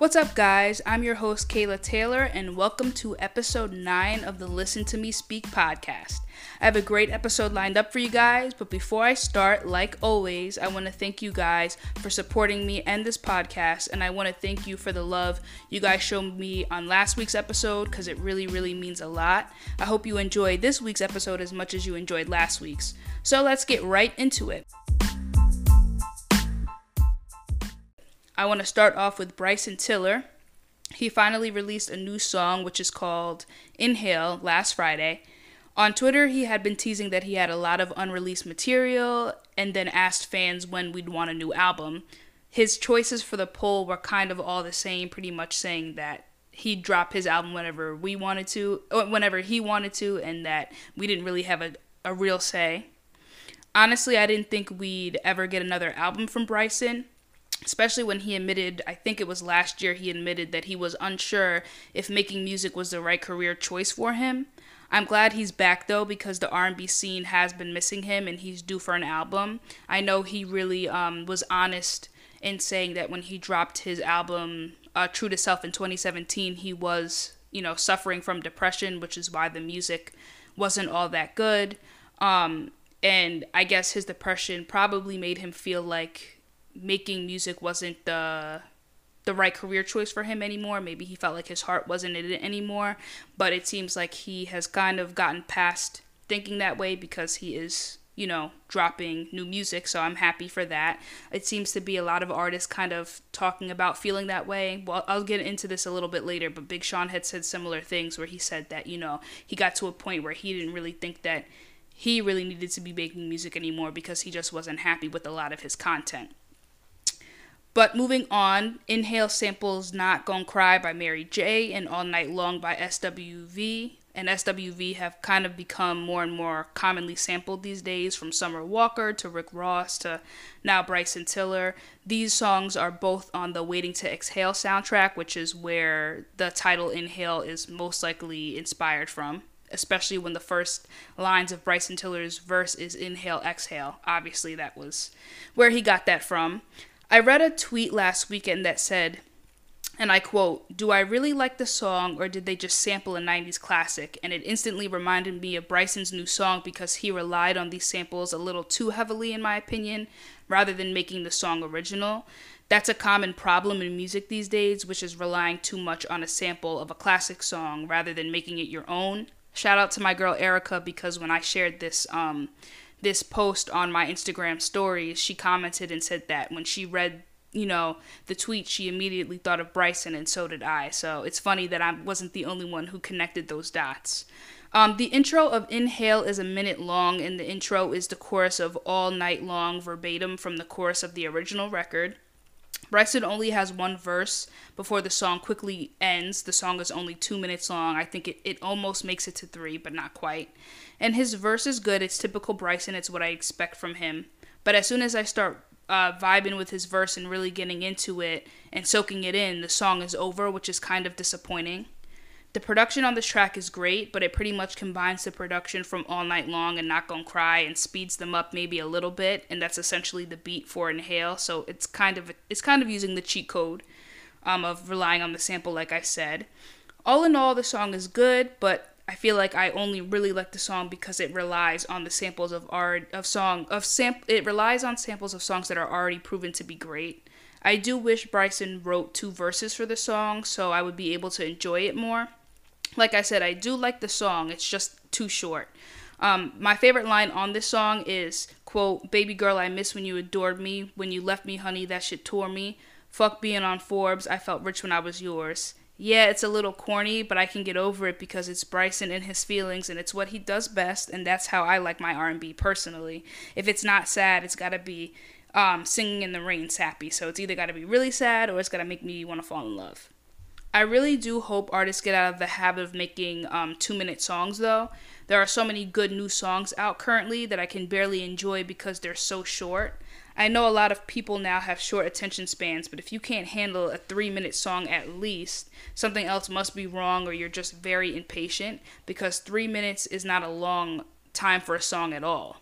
What's up, guys? I'm your host, Kayla Taylor, and welcome to episode 9 of the Listen to Me Speak podcast. I have a great episode lined up for you guys, but before I start, like always, I want to thank you guys for supporting me and this podcast, and I want to thank you for the love you guys showed me on last week's episode because it really, really means a lot. I hope you enjoyed this week's episode as much as you enjoyed last week's. So let's get right into it. I want to start off with Bryson Tiller. He finally released a new song, which is called Inhale, last Friday. On Twitter, he had been teasing that he had a lot of unreleased material and then asked fans when we'd want a new album. His choices for the poll were kind of all the same, pretty much saying that he'd drop his album whenever we wanted to, or whenever he wanted to, and that we didn't really have a, a real say. Honestly, I didn't think we'd ever get another album from Bryson especially when he admitted i think it was last year he admitted that he was unsure if making music was the right career choice for him. I'm glad he's back though because the r&b scene has been missing him and he's due for an album. I know he really um, was honest in saying that when he dropped his album uh, true to self in 2017 he was you know suffering from depression which is why the music wasn't all that good. Um, and i guess his depression probably made him feel like making music wasn't the the right career choice for him anymore. Maybe he felt like his heart wasn't in it anymore. But it seems like he has kind of gotten past thinking that way because he is, you know, dropping new music. So I'm happy for that. It seems to be a lot of artists kind of talking about feeling that way. Well, I'll get into this a little bit later, but Big Sean had said similar things where he said that, you know, he got to a point where he didn't really think that he really needed to be making music anymore because he just wasn't happy with a lot of his content. But moving on, Inhale samples Not Gon' Cry by Mary J and All Night Long by SWV. And SWV have kind of become more and more commonly sampled these days, from Summer Walker to Rick Ross to now Bryson Tiller. These songs are both on the Waiting to Exhale soundtrack, which is where the title Inhale is most likely inspired from especially when the first lines of Bryson Tiller's verse is inhale, exhale. Obviously, that was where he got that from. I read a tweet last weekend that said, and I quote, Do I really like the song or did they just sample a 90s classic? And it instantly reminded me of Bryson's new song because he relied on these samples a little too heavily, in my opinion, rather than making the song original. That's a common problem in music these days, which is relying too much on a sample of a classic song rather than making it your own. Shout out to my girl Erica because when I shared this um, this post on my Instagram stories, she commented and said that when she read, you know, the tweet, she immediately thought of Bryson, and so did I. So it's funny that I wasn't the only one who connected those dots. Um, the intro of Inhale is a minute long, and the intro is the chorus of All Night Long verbatim from the chorus of the original record. Bryson only has one verse before the song quickly ends. The song is only two minutes long. I think it, it almost makes it to three, but not quite. And his verse is good. It's typical Bryson. It's what I expect from him. But as soon as I start uh, vibing with his verse and really getting into it and soaking it in, the song is over, which is kind of disappointing. The production on this track is great, but it pretty much combines the production from All Night Long and Not Gonna Cry and speeds them up maybe a little bit, and that's essentially the beat for Inhale. So it's kind of it's kind of using the cheat code um, of relying on the sample, like I said. All in all, the song is good, but I feel like I only really like the song because it relies on the samples of art of song of sam it relies on samples of songs that are already proven to be great. I do wish Bryson wrote two verses for the song so I would be able to enjoy it more like I said, I do like the song. It's just too short. Um, my favorite line on this song is quote, "Baby girl, I miss when you adored me. When you left me, honey, that shit tore me. Fuck being on Forbes. I felt rich when I was yours." Yeah, it's a little corny, but I can get over it because it's Bryson and his feelings, and it's what he does best, and that's how I like my R&B personally. If it's not sad, it's got to be um, singing in the rain sappy. So it's either got to be really sad or it's got to make me want to fall in love. I really do hope artists get out of the habit of making um, two minute songs, though. There are so many good new songs out currently that I can barely enjoy because they're so short. I know a lot of people now have short attention spans, but if you can't handle a three minute song at least, something else must be wrong or you're just very impatient because three minutes is not a long time for a song at all.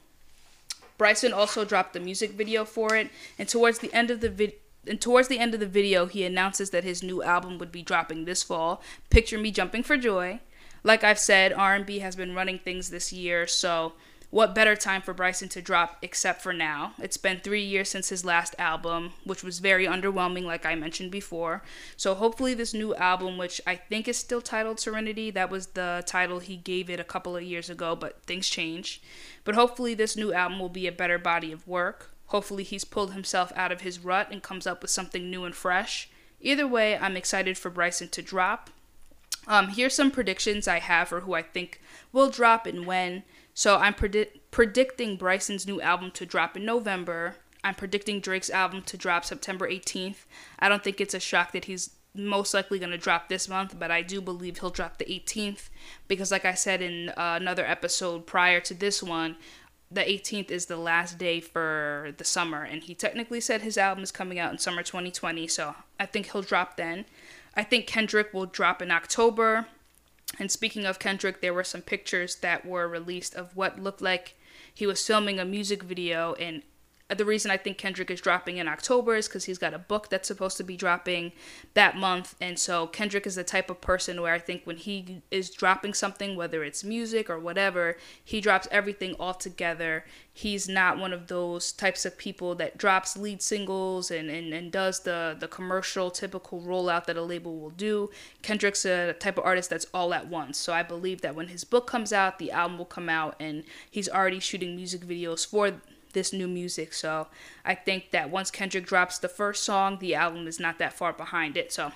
Bryson also dropped the music video for it, and towards the end of the video, and towards the end of the video, he announces that his new album would be dropping this fall. Picture me jumping for joy. Like I've said, R&B has been running things this year, so what better time for Bryson to drop except for now? It's been three years since his last album, which was very underwhelming, like I mentioned before. So hopefully, this new album, which I think is still titled Serenity, that was the title he gave it a couple of years ago, but things change. But hopefully, this new album will be a better body of work. Hopefully, he's pulled himself out of his rut and comes up with something new and fresh. Either way, I'm excited for Bryson to drop. Um, here's some predictions I have for who I think will drop and when. So I'm predi- predicting Bryson's new album to drop in November. I'm predicting Drake's album to drop September 18th. I don't think it's a shock that he's most likely going to drop this month, but I do believe he'll drop the 18th because, like I said in uh, another episode prior to this one, the 18th is the last day for the summer, and he technically said his album is coming out in summer 2020, so I think he'll drop then. I think Kendrick will drop in October. And speaking of Kendrick, there were some pictures that were released of what looked like he was filming a music video and the reason I think Kendrick is dropping in October is because he's got a book that's supposed to be dropping that month. And so Kendrick is the type of person where I think when he is dropping something, whether it's music or whatever, he drops everything all together. He's not one of those types of people that drops lead singles and, and, and does the, the commercial typical rollout that a label will do. Kendrick's a type of artist that's all at once. So I believe that when his book comes out, the album will come out, and he's already shooting music videos for this new music. So I think that once Kendrick drops the first song, the album is not that far behind it. So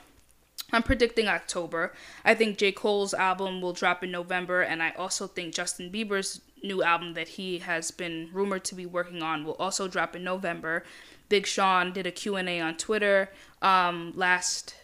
I'm predicting October. I think J. Cole's album will drop in November, and I also think Justin Bieber's new album that he has been rumored to be working on will also drop in November. Big Sean did a Q&A on Twitter um, last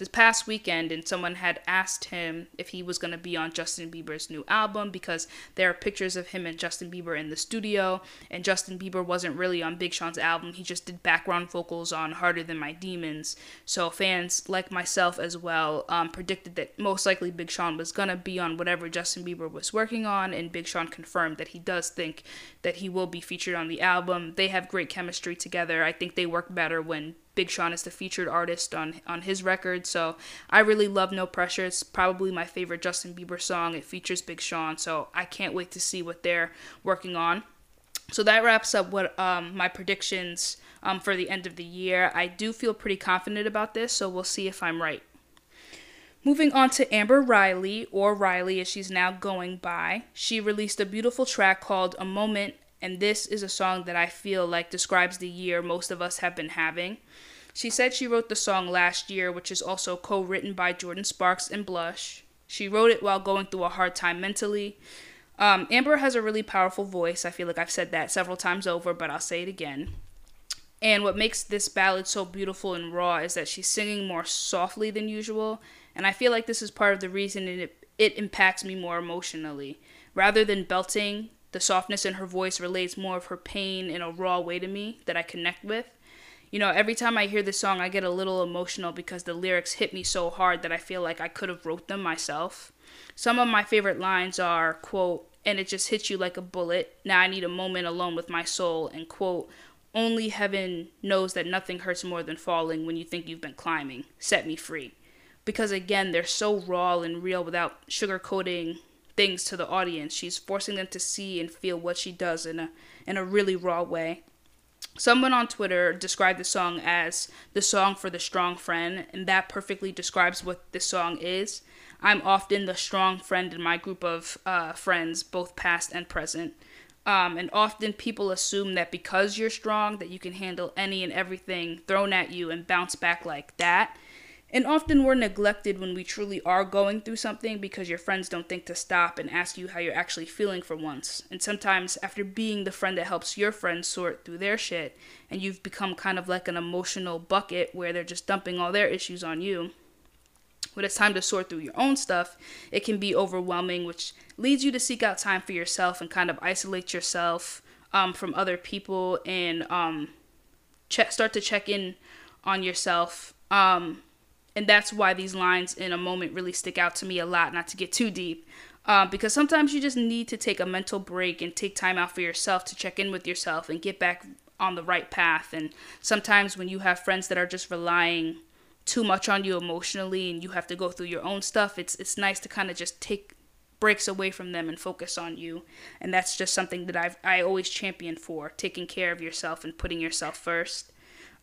this past weekend and someone had asked him if he was going to be on Justin Bieber's new album because there are pictures of him and Justin Bieber in the studio and Justin Bieber wasn't really on Big Sean's album. He just did background vocals on Harder Than My Demons. So fans like myself as well um, predicted that most likely Big Sean was going to be on whatever Justin Bieber was working on and Big Sean confirmed that he does think that he will be featured on the album. They have great chemistry together. I think they work better when Big Sean is the featured artist on on his record. So I really love No Pressure. It's probably my favorite Justin Bieber song. It features Big Sean, so I can't wait to see what they're working on. So that wraps up what um, my predictions um, for the end of the year. I do feel pretty confident about this, so we'll see if I'm right. Moving on to Amber Riley, or Riley as she's now going by. She released a beautiful track called A Moment, and this is a song that I feel like describes the year most of us have been having. She said she wrote the song last year, which is also co written by Jordin Sparks and Blush. She wrote it while going through a hard time mentally. Um, Amber has a really powerful voice. I feel like I've said that several times over, but I'll say it again. And what makes this ballad so beautiful and raw is that she's singing more softly than usual. And I feel like this is part of the reason it, it impacts me more emotionally. Rather than belting, the softness in her voice relates more of her pain in a raw way to me that I connect with you know, every time I hear this song, I get a little emotional because the lyrics hit me so hard that I feel like I could have wrote them myself. Some of my favorite lines are, quote, and it just hits you like a bullet. Now I need a moment alone with my soul, and quote, only heaven knows that nothing hurts more than falling when you think you've been climbing. Set me free. Because again, they're so raw and real without sugarcoating things to the audience. She's forcing them to see and feel what she does in a in a really raw way. Someone on Twitter described the song as the song for the strong friend, and that perfectly describes what this song is. I'm often the strong friend in my group of uh, friends, both past and present. Um, and often people assume that because you're strong, that you can handle any and everything thrown at you and bounce back like that. And often we're neglected when we truly are going through something because your friends don't think to stop and ask you how you're actually feeling for once. And sometimes, after being the friend that helps your friends sort through their shit, and you've become kind of like an emotional bucket where they're just dumping all their issues on you, when it's time to sort through your own stuff, it can be overwhelming, which leads you to seek out time for yourself and kind of isolate yourself um, from other people and um, start to check in on yourself. Um, and that's why these lines in a moment really stick out to me a lot not to get too deep um, because sometimes you just need to take a mental break and take time out for yourself to check in with yourself and get back on the right path. And sometimes when you have friends that are just relying too much on you emotionally and you have to go through your own stuff, it's it's nice to kind of just take breaks away from them and focus on you. And that's just something that I've I always champion for, taking care of yourself and putting yourself first.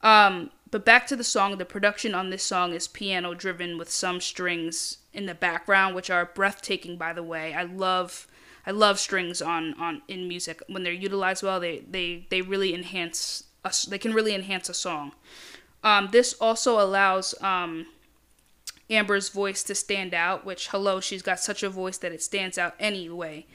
Um, but back to the song, the production on this song is piano driven with some strings in the background, which are breathtaking by the way. I love I love strings on, on in music. When they're utilized well, they, they, they really enhance us they can really enhance a song. Um, this also allows um, Amber's voice to stand out, which, hello, she's got such a voice that it stands out anyway.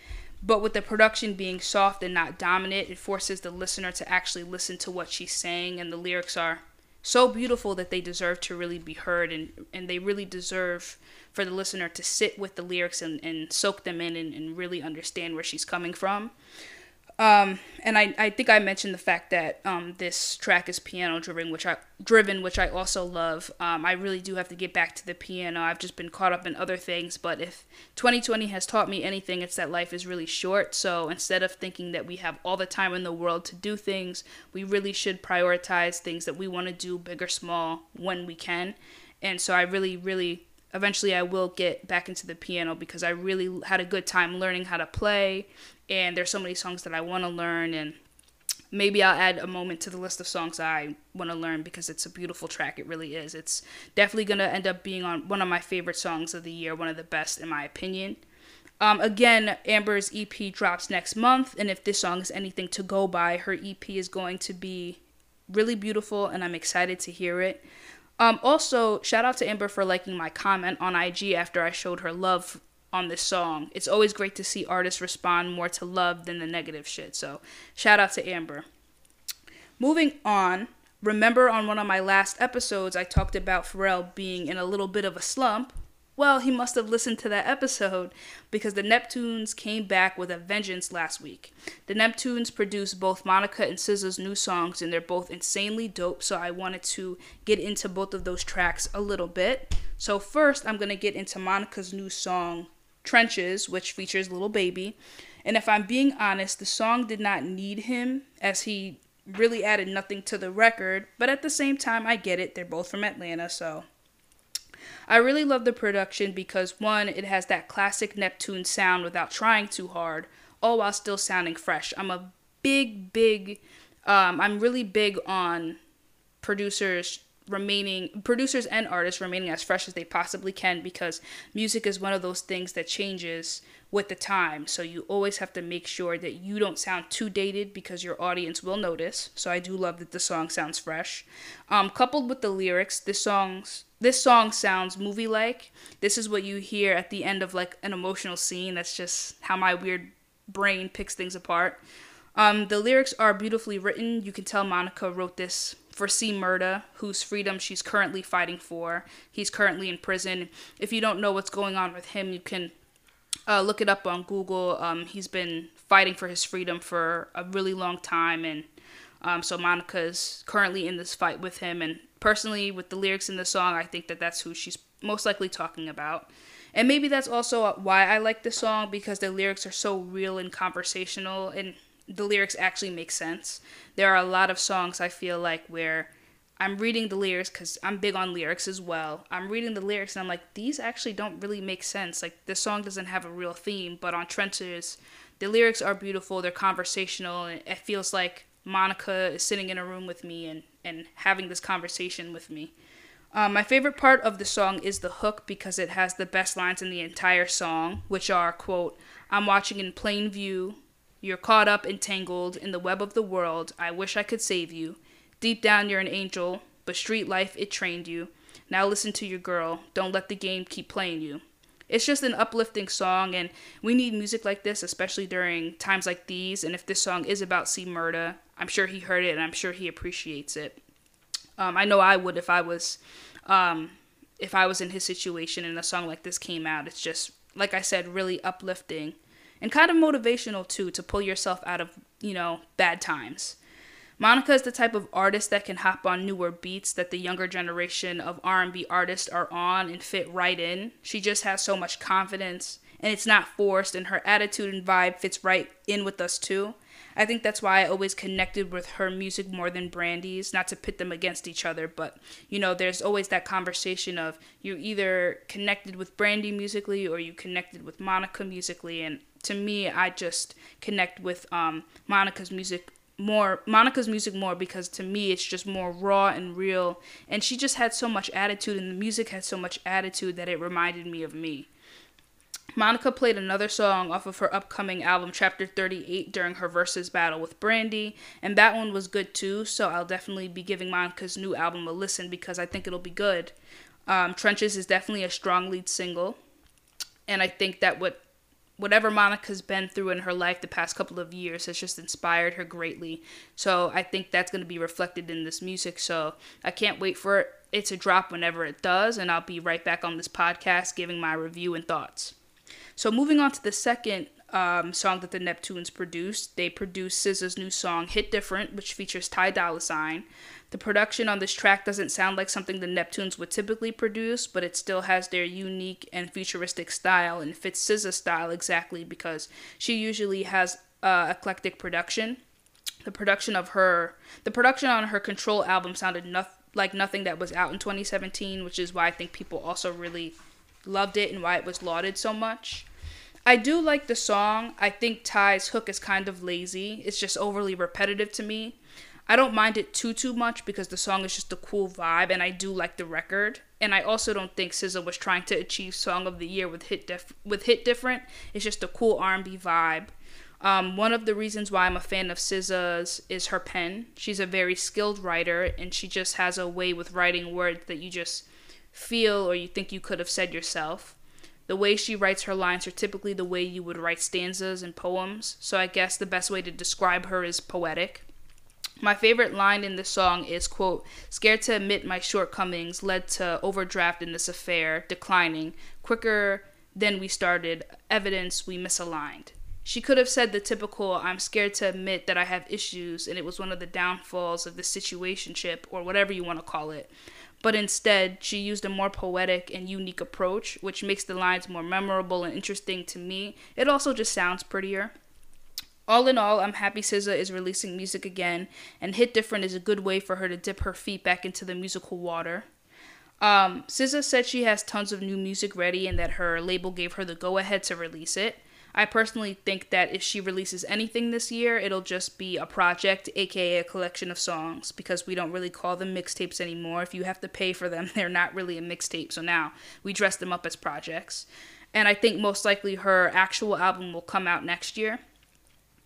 But with the production being soft and not dominant, it forces the listener to actually listen to what she's saying, and the lyrics are so beautiful that they deserve to really be heard, and, and they really deserve for the listener to sit with the lyrics and, and soak them in and, and really understand where she's coming from. Um, and I, I think I mentioned the fact that um, this track is piano driven, which I driven, which I also love. Um, I really do have to get back to the piano. I've just been caught up in other things, but if 2020 has taught me anything, it's that life is really short. So instead of thinking that we have all the time in the world to do things, we really should prioritize things that we want to do, big or small, when we can. And so I really, really eventually I will get back into the piano because I really had a good time learning how to play. And there's so many songs that I want to learn and maybe I'll add a moment to the list of songs I want to learn because it's a beautiful track it really is. It's definitely going to end up being on one of my favorite songs of the year one of the best in my opinion. Um, again Amber's EP drops next month and if this song is anything to go by her EP is going to be really beautiful and I'm excited to hear it um, also, shout out to Amber for liking my comment on IG after I showed her love on this song. It's always great to see artists respond more to love than the negative shit. So, shout out to Amber. Moving on, remember on one of my last episodes, I talked about Pharrell being in a little bit of a slump. Well, he must have listened to that episode because the Neptunes came back with a vengeance last week. The Neptunes produced both Monica and SZA's new songs, and they're both insanely dope, so I wanted to get into both of those tracks a little bit. So, first, I'm to get into Monica's new song, Trenches, which features Lil Baby. And if I'm being honest, the song did not need him as he really added nothing to the record, but at the same time, I get it. They're both from Atlanta, so I really love the production because one, it has that classic Neptune sound without trying too hard, all while still sounding fresh. I'm a big, big, um, I'm really big on producers remaining producers and artists remaining as fresh as they possibly can because music is one of those things that changes with the time. So you always have to make sure that you don't sound too dated because your audience will notice. So i do love that the song sounds fresh. Um, coupled with the lyrics the song's this song sounds movie like this is what you hear at the end of like an emotional scene that's just how my weird brain picks things apart um, the lyrics are beautifully written you can tell monica wrote this for C-Murder, whose freedom she's currently fighting for. He's currently in prison. If you don't know what's going on with him, you can uh, look it up on Google. Um, he's been fighting for his freedom for a really long time, and um, so Monica's currently in this fight with him. And personally, with the lyrics in the song, I think that that's who she's most likely talking about. And maybe that's also why I like the song because the lyrics are so real and conversational and the lyrics actually make sense. There are a lot of songs I feel like where I'm reading the lyrics because I'm big on lyrics as well. I'm reading the lyrics and I'm like, these actually don't really make sense. Like, the song doesn't have a real theme, but on Trenches, the lyrics are beautiful, they're conversational, and it feels like Monica is sitting in a room with me and, and having this conversation with me. Um, my favorite part of the song is the hook because it has the best lines in the entire song, which are, quote, I'm watching in plain view, you're caught up, entangled in the web of the world. I wish I could save you. Deep down, you're an angel, but street life, it trained you. Now listen to your girl. Don't let the game keep playing you. It's just an uplifting song, and we need music like this, especially during times like these. And if this song is about C-Murder, I'm sure he heard it, and I'm sure he appreciates it. Um, I know I would if I was, um, if I was in his situation and a song like this came out. It's just, like I said, really uplifting and kind of motivational too to pull yourself out of, you know, bad times. Monica is the type of artist that can hop on newer beats that the younger generation of R&B artists are on and fit right in. She just has so much confidence and it's not forced and her attitude and vibe fits right in with us too. I think that's why I always connected with her music more than Brandy's, not to pit them against each other, but you know, there's always that conversation of you either connected with Brandy musically or you connected with Monica musically and to me I just connect with um, Monica's music more Monica's music more because to me it's just more raw and real and she just had so much attitude and the music had so much attitude that it reminded me of me. Monica played another song off of her upcoming album Chapter 38 during her versus battle with Brandy, and that one was good too, so I'll definitely be giving Monica's new album a listen because I think it'll be good. Um, Trenches is definitely a strong lead single, and I think that what whatever Monica's been through in her life the past couple of years has just inspired her greatly. So I think that's going to be reflected in this music. So I can't wait for it to drop whenever it does, and I'll be right back on this podcast giving my review and thoughts. So moving on to the second um, song that the Neptunes produced, they produced SZA's new song "Hit Different," which features Ty Dolla $ign. The production on this track doesn't sound like something the Neptunes would typically produce, but it still has their unique and futuristic style and fits SZA's style exactly because she usually has uh, eclectic production. The production of her, the production on her Control album sounded like nothing that was out in 2017, which is why I think people also really loved it and why it was lauded so much. I do like the song. I think Ty's hook is kind of lazy. It's just overly repetitive to me. I don't mind it too too much because the song is just a cool vibe and I do like the record. And I also don't think SZA was trying to achieve song of the year with hit with hit different. It's just a cool R&B vibe. Um, one of the reasons why I'm a fan of SZA's is her pen. She's a very skilled writer and she just has a way with writing words that you just feel or you think you could have said yourself. The way she writes her lines are typically the way you would write stanzas and poems, so I guess the best way to describe her is poetic. My favorite line in the song is quote, scared to admit my shortcomings led to overdraft in this affair, declining, quicker than we started, evidence we misaligned. She could have said the typical, I'm scared to admit that I have issues and it was one of the downfalls of the situationship, or whatever you want to call it but instead she used a more poetic and unique approach, which makes the lines more memorable and interesting to me. It also just sounds prettier. All in all, I'm happy SZA is releasing music again, and Hit Different is a good way for her to dip her feet back into the musical water. Um, SZA said she has tons of new music ready and that her label gave her the go ahead to release it. I personally think that if she releases anything this year, it'll just be a project, aka a collection of songs, because we don't really call them mixtapes anymore. If you have to pay for them, they're not really a mixtape. So now we dress them up as projects. And I think most likely her actual album will come out next year.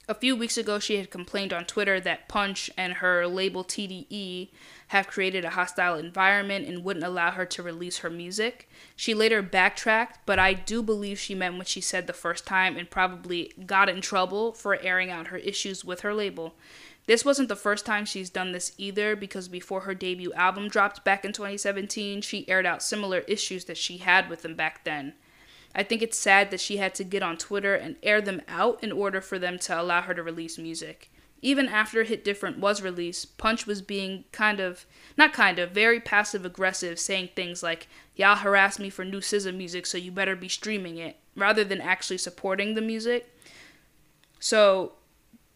A few weeks ago, she had complained on Twitter that Punch and her label TDE have created a hostile environment and wouldn't allow her to release her music. She later backtracked, but I do believe she meant what she said the first time and probably got in trouble for airing out her issues with her label. This wasn't the first time she's done this either, because before her debut album dropped back in 2017, she aired out similar issues that she had with them back then. I think it's sad that she had to get on Twitter and air them out in order for them to allow her to release music. Even after Hit Different was released, Punch was being kind of, not kind of, very passive aggressive, saying things like, Y'all harass me for new SZA music, so you better be streaming it, rather than actually supporting the music. So,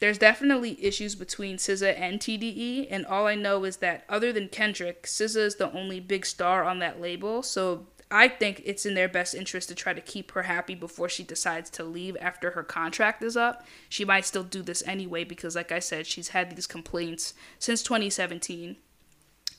there's definitely issues between SZA and TDE, and all I know is that other than Kendrick, SZA is the only big star on that label, so I think it's in their best interest to try to keep her happy before she decides to leave after her contract is up. She might still do this anyway because, like I said, she's had these complaints since 2017.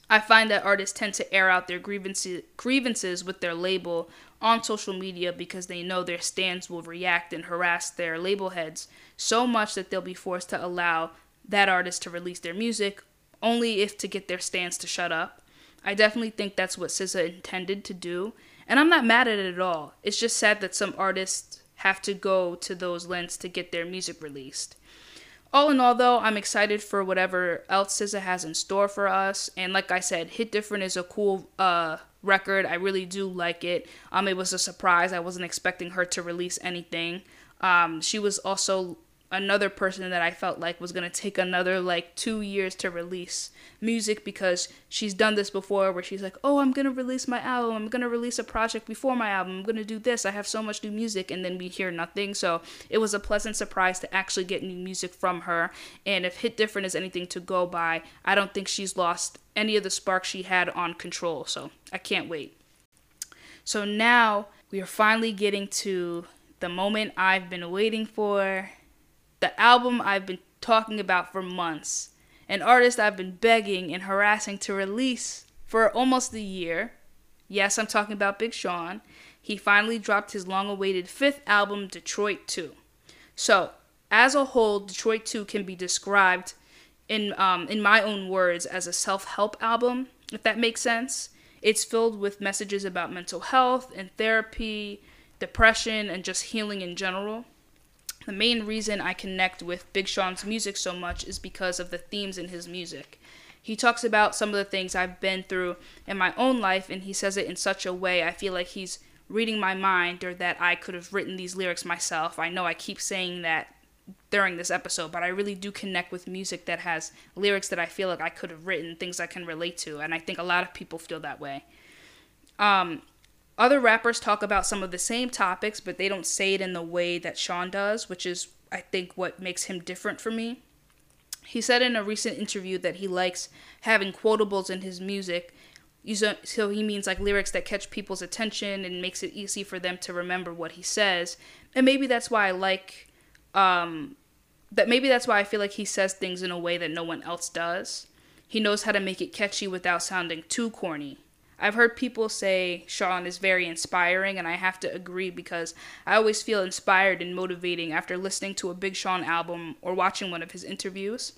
I find that artists tend to air out their grievances, grievances with their label on social media because they know their stands will react and harass their label heads so much that they'll be forced to allow that artist to release their music only if to get their stands to shut up. I definitely think that's what SZA intended to do, and I'm not mad at it at all. It's just sad that some artists have to go to those lengths to get their music released. All in all, though, I'm excited for whatever else SZA has in store for us. And like I said, Hit Different is a cool uh, record. I really do like it. Um, it was a surprise. I wasn't expecting her to release anything. Um, she was also another person that I felt like was going to take another like 2 years to release music because she's done this before where she's like, "Oh, I'm going to release my album. I'm going to release a project before my album. I'm going to do this. I have so much new music." And then we hear nothing. So, it was a pleasant surprise to actually get new music from her. And if Hit Different is anything to go by, I don't think she's lost any of the spark she had on Control. So, I can't wait. So, now we are finally getting to the moment I've been waiting for the album I've been talking about for months, an artist I've been begging and harassing to release for almost a year. Yes, I'm talking about Big Sean. He finally dropped his long awaited fifth album, Detroit 2. So, as a whole, Detroit 2 can be described in, um, in my own words as a self help album, if that makes sense. It's filled with messages about mental health and therapy, depression, and just healing in general the main reason I connect with Big Sean's music so much is because of the themes in his music. He talks about some of the things I've been through in my own life, and he says it in such a way I feel like he's reading my mind or that I could have written these lyrics myself. I know I keep saying that during this episode, but I really do connect with music that has lyrics that I feel like I could have written, things I can relate to, and I think a lot of people feel that way. Um, other rappers talk about some of the same topics, but they don't say it in the way that Sean does, which is, I think, what makes him different for me. He said in a recent interview that he likes having quotables in his music. So he means like lyrics that catch people's attention and makes it easy for them to remember what he says. And maybe that's why I like um, that maybe that's why I feel like he says things in a way that no one else does. He knows how to make it catchy without sounding too corny. I've heard people say Sean is very inspiring, and I have to agree because I always feel inspired and motivating after listening to a Big Sean album or watching one of his interviews.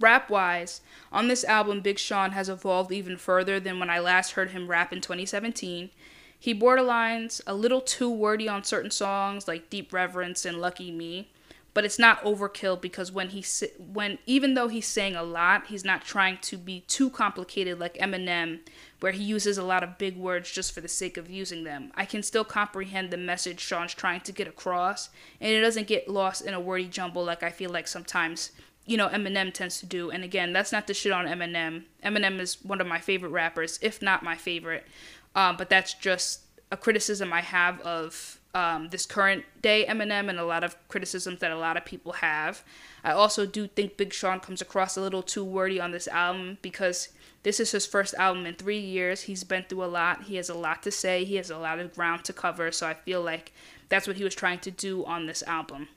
Rap wise, on this album, Big Sean has evolved even further than when I last heard him rap in 2017. He borderlines a little too wordy on certain songs like Deep Reverence and Lucky Me, but it's not overkill because when he when even though he's saying a lot, he's not trying to be too complicated like Eminem, where he uses a lot of big words just for the sake of using them. I can still comprehend the message Sean's trying to get across, and it doesn't get lost in a wordy jumble like I feel like sometimes you know Eminem tends to do. And again, that's not the shit on Eminem. Eminem is one of my favorite rappers, if not my favorite. Um, but that's just a criticism I have of um, this current day Eminem and a lot of criticisms that a lot of people have. I also do think Big Sean comes across a little too wordy on this album because this is his first album in three years. He's been through a lot. He has a lot to say. He has a lot of ground to cover. So I feel like that's what he was trying to do on this album.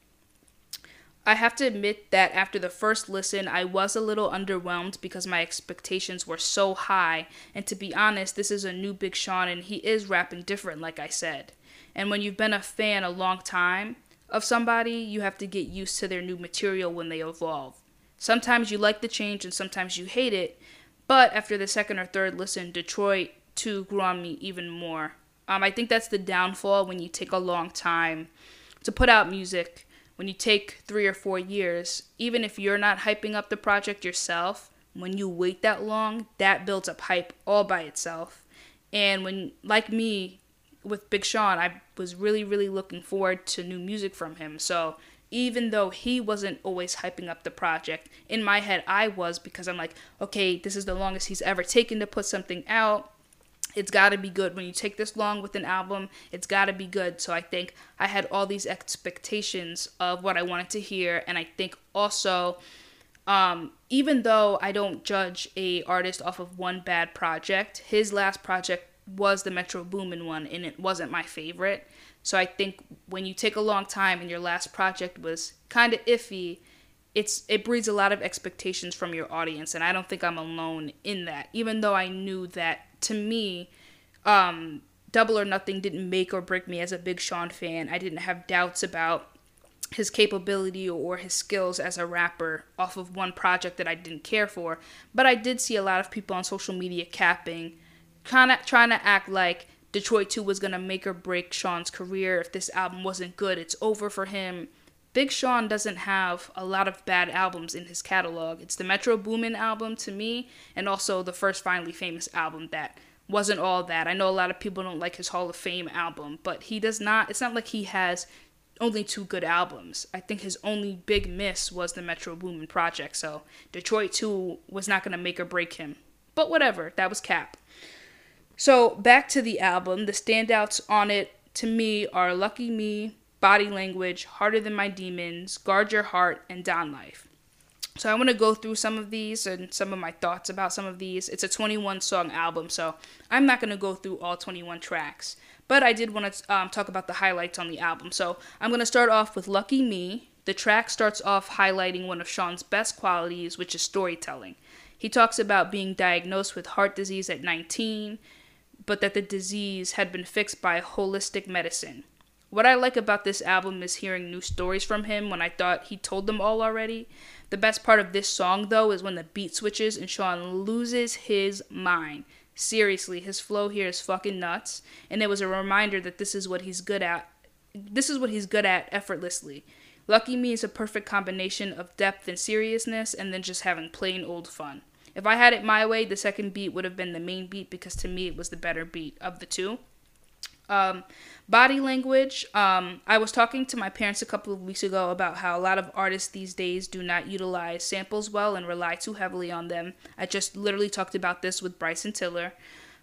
I have to admit that after the first listen, I was a little underwhelmed because my expectations were so high. And to be honest, this is a new Big Sean and he is rapping different, like I said. And when you've been a fan a long time of somebody, you have to get used to their new material when they evolve. Sometimes you like the change and sometimes you hate it, but after the second or third listen, Detroit 2 grew on me even more. Um, I think that's the downfall when you take a long time to put out music. When you take three or four years, even if you're not hyping up the project yourself, when you wait that long, that builds up hype all by itself. And when, like me, with Big Sean, I was really, really looking forward to new music from him. So even though he wasn't always hyping up the project, in my head I was because I'm like, okay, this is the longest he's ever taken to put something out. It's got to be good. When you take this long with an album, it's got to be good. So I think I had all these expectations of what I wanted to hear, and I think also, um, even though I don't judge a artist off of one bad project, his last project was the Metro Boomin one, and it wasn't my favorite. So I think when you take a long time and your last project was kind of iffy, it's it breeds a lot of expectations from your audience, and I don't think I'm alone in that. Even though I knew that to me, um, Double or Nothing didn't make or break me as a big Sean fan. I didn't have doubts about his capability or his skills as a rapper off of one project that I didn't care for. But I did see a lot of people on social media capping kind of trying to act like Detroit 2 was going to make or break Sean's career. If this album wasn't good, it's over for him. Big Sean doesn't have a lot of bad albums in his catalog. It's the Metro Boomin album to me, and also the first Finally Famous album that wasn't all that. I know a lot of people don't like his Hall of Fame album, but he does not, it's not like he has only two good albums. I think his only big miss was the Metro Boomin project. So Detroit 2 was not going to make or break him. But whatever, that was cap. So back to the album, the standouts on it to me are Lucky Me, Body Language, Harder Than My Demons, Guard Your Heart, and Don Life. So I want to go through some of these and some of my thoughts about some of these. It's a 21 song album, so I'm not going to go through all 21 tracks. But I did want to um, talk about the highlights on the album. So I'm going to start off with Lucky Me. The track starts off highlighting one of Sean's best qualities, which is storytelling. He talks about being diagnosed with heart disease at 19, but that the disease had been fixed by holistic medicine. What I like about this album is hearing new stories from him when I thought he told them all already. The best part of this song, though, is when the beat switches and Sean loses his mind. Seriously, his flow here is fucking nuts, and it was a reminder that this is what he's good at. This is what he's good at effortlessly. Lucky Me is a perfect combination of depth and seriousness, and then just having plain old fun. If I had it my way, the second beat would have been the main beat because to me it was the better beat of the two. Um, body language. Um, I was talking to my parents a couple of weeks ago about how a lot of artists these days do not utilize samples well and rely too heavily on them. I just literally talked about this with Bryson Tiller.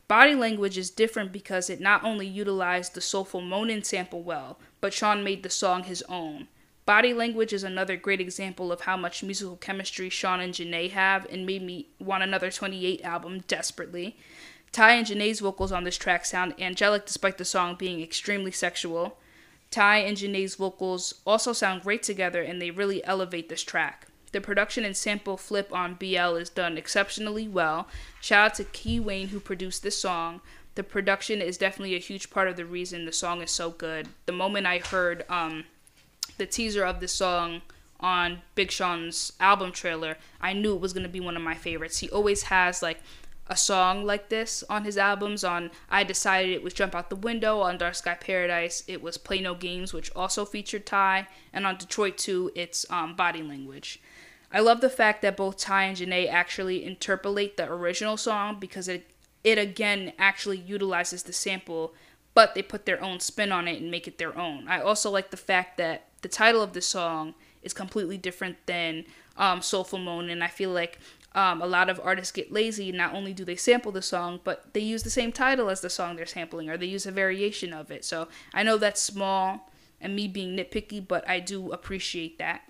Body language is different because it not only utilized the soulful moaning sample well, but Sean made the song his own. Body language is another great example of how much musical chemistry Sean and Jhené have and made me want another 28 album desperately. Ty and Jhené's vocals on this track sound angelic despite the song being extremely sexual. Ty and Jhené's vocals also sound great together and they really elevate this track. The production and sample flip on BL is done exceptionally well. Shout out to Key Wane who produced this song. The production is definitely a huge part of the reason the song is so good. The moment I heard um, the teaser of this song on Big Sean's album trailer, I knew it was going to be one of my favorites. He always has like a song like this on his albums. On I Decided it was Jump Out the Window. On Dark Sky Paradise, it was Play No Games, which also featured Ty. And on Detroit 2, it's um, Body Language. I love the fact that both Ty and Jhené actually interpolate the original song because it, it again actually utilizes the sample, but they put their own spin on it and make it their own. I also like the fact that the title of the song is completely different than um, Soulful Moan, and I feel like um, a lot of artists get lazy. Not only do they sample the song, but they use the same title as the song they're sampling, or they use a variation of it. So I know that's small and me being nitpicky, but I do appreciate that.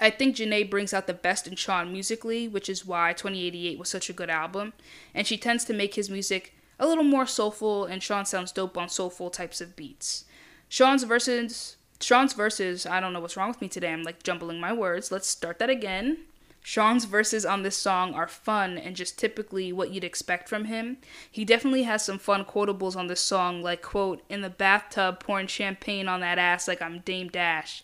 I think Jhené brings out the best in Sean musically, which is why 2088 was such a good album. And she tends to make his music a little more soulful, and Sean sounds dope on soulful types of beats. Sean's verses, Sean's verses, I don't know what's wrong with me today. I'm like jumbling my words. Let's start that again. Sean's verses on this song are fun and just typically what you'd expect from him. He definitely has some fun quotables on this song, like, quote, in the bathtub pouring champagne on that ass like I'm Dame Dash.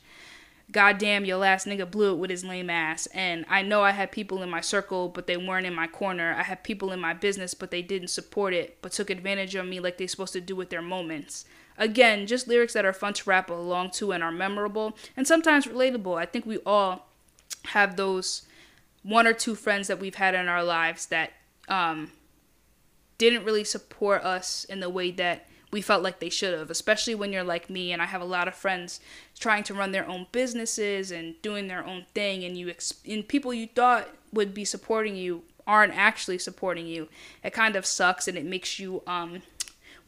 Goddamn, your last nigga blew it with his lame ass. And I know I had people in my circle, but they weren't in my corner. I had people in my business, but they didn't support it, but took advantage of me like they're supposed to do with their moments. Again, just lyrics that are fun to rap along to and are memorable and sometimes relatable. I think we all have those one or two friends that we've had in our lives that um, didn't really support us in the way that we felt like they should have, especially when you're like me and I have a lot of friends trying to run their own businesses and doing their own thing and you ex- and people you thought would be supporting you aren't actually supporting you. It kind of sucks and it makes you um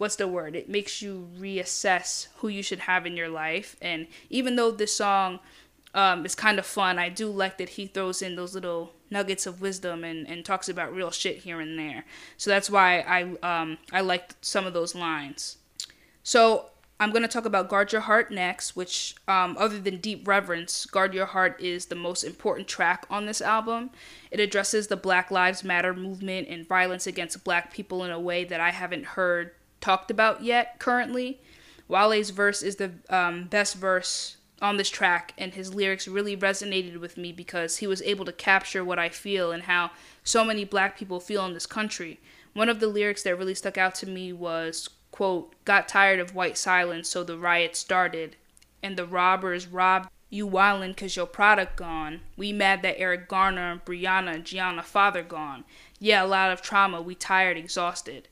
what's the word? It makes you reassess who you should have in your life and even though this song um, is kind of fun. I do like that he throws in those little nuggets of wisdom and, and talks about real shit here and there. So that's why I um, I liked some of those lines. So I'm gonna talk about Guard Your Heart next, which um, other than Deep Reverence, Guard Your Heart is the most important track on this album. It addresses the Black Lives Matter movement and violence against black people in a way that I haven't heard talked about yet currently. Wale's verse is the um, best verse on this track, and his lyrics really resonated with me because he was able to capture what I feel and how so many black people feel in this country. One of the lyrics that really stuck out to me was, quote, got tired of white silence, so the riot started, and the robbers robbed you wildin' cause your product gone. We mad that Eric Garner, Breonna, Gianna father gone. Yeah, a lot of trauma, we tired, exhausted.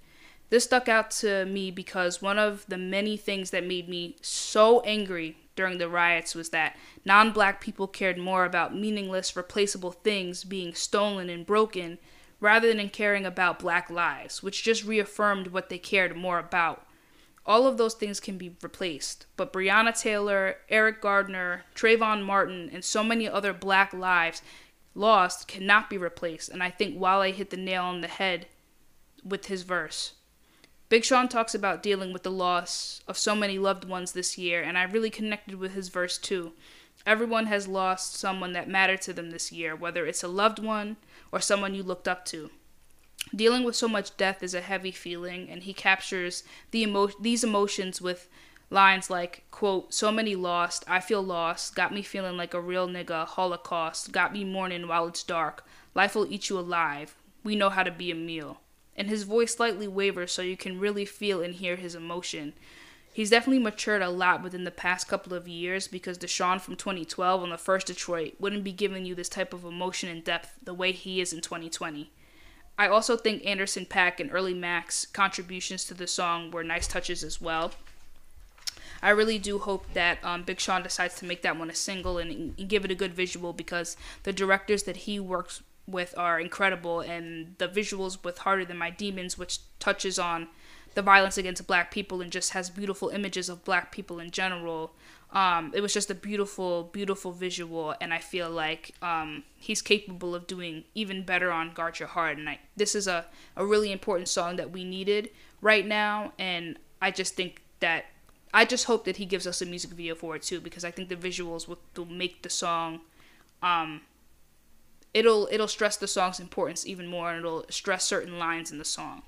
This stuck out to me because one of the many things that made me so angry during the riots was that non black people cared more about meaningless, replaceable things being stolen and broken rather than caring about black lives, which just reaffirmed what they cared more about. All of those things can be replaced, but Breonna Taylor, Eric Gardner, Trayvon Martin, and so many other black lives lost cannot be replaced. And I think Wale hit the nail on the head with his verse. Big Sean talks about dealing with the loss of so many loved ones this year, and I really connected with his verse too. Everyone has lost someone that mattered to them this year, whether it's a loved one or someone you looked up to. Dealing with so much death is a heavy feeling, and he captures the emo- these emotions with lines like, quote, so many lost, I feel lost, got me feeling like a real nigga, holocaust, got me mourning while it's dark, life will eat you alive, we know how to be a meal and his voice slightly wavers so you can really feel and hear his emotion. He's definitely matured a lot within the past couple of years because Deshaun from 2012 on the first Detroit wouldn't be giving you this type of emotion and depth the way he is in 2020. I also think Anderson .Paak and Earlly Mac's contributions to the song were nice touches as well. I really do hope that um, Big Sean decides to make that one a single and, and, give it a good visual because the directors that he works with are incredible, and the visuals with Harder Than My Demons, which touches on the violence against black people and just has beautiful images of black people in general. Um, it was just a beautiful, beautiful visual, and I feel like um, he's capable of doing even better on Guard Your Heart. And I, this is a, a really important song that we needed right now, and I just think that I just hope that he gives us a music video for it too, because I think the visuals will, will make the song um, it'll it'll stress the song's importance even more and it'll stress certain lines in the song.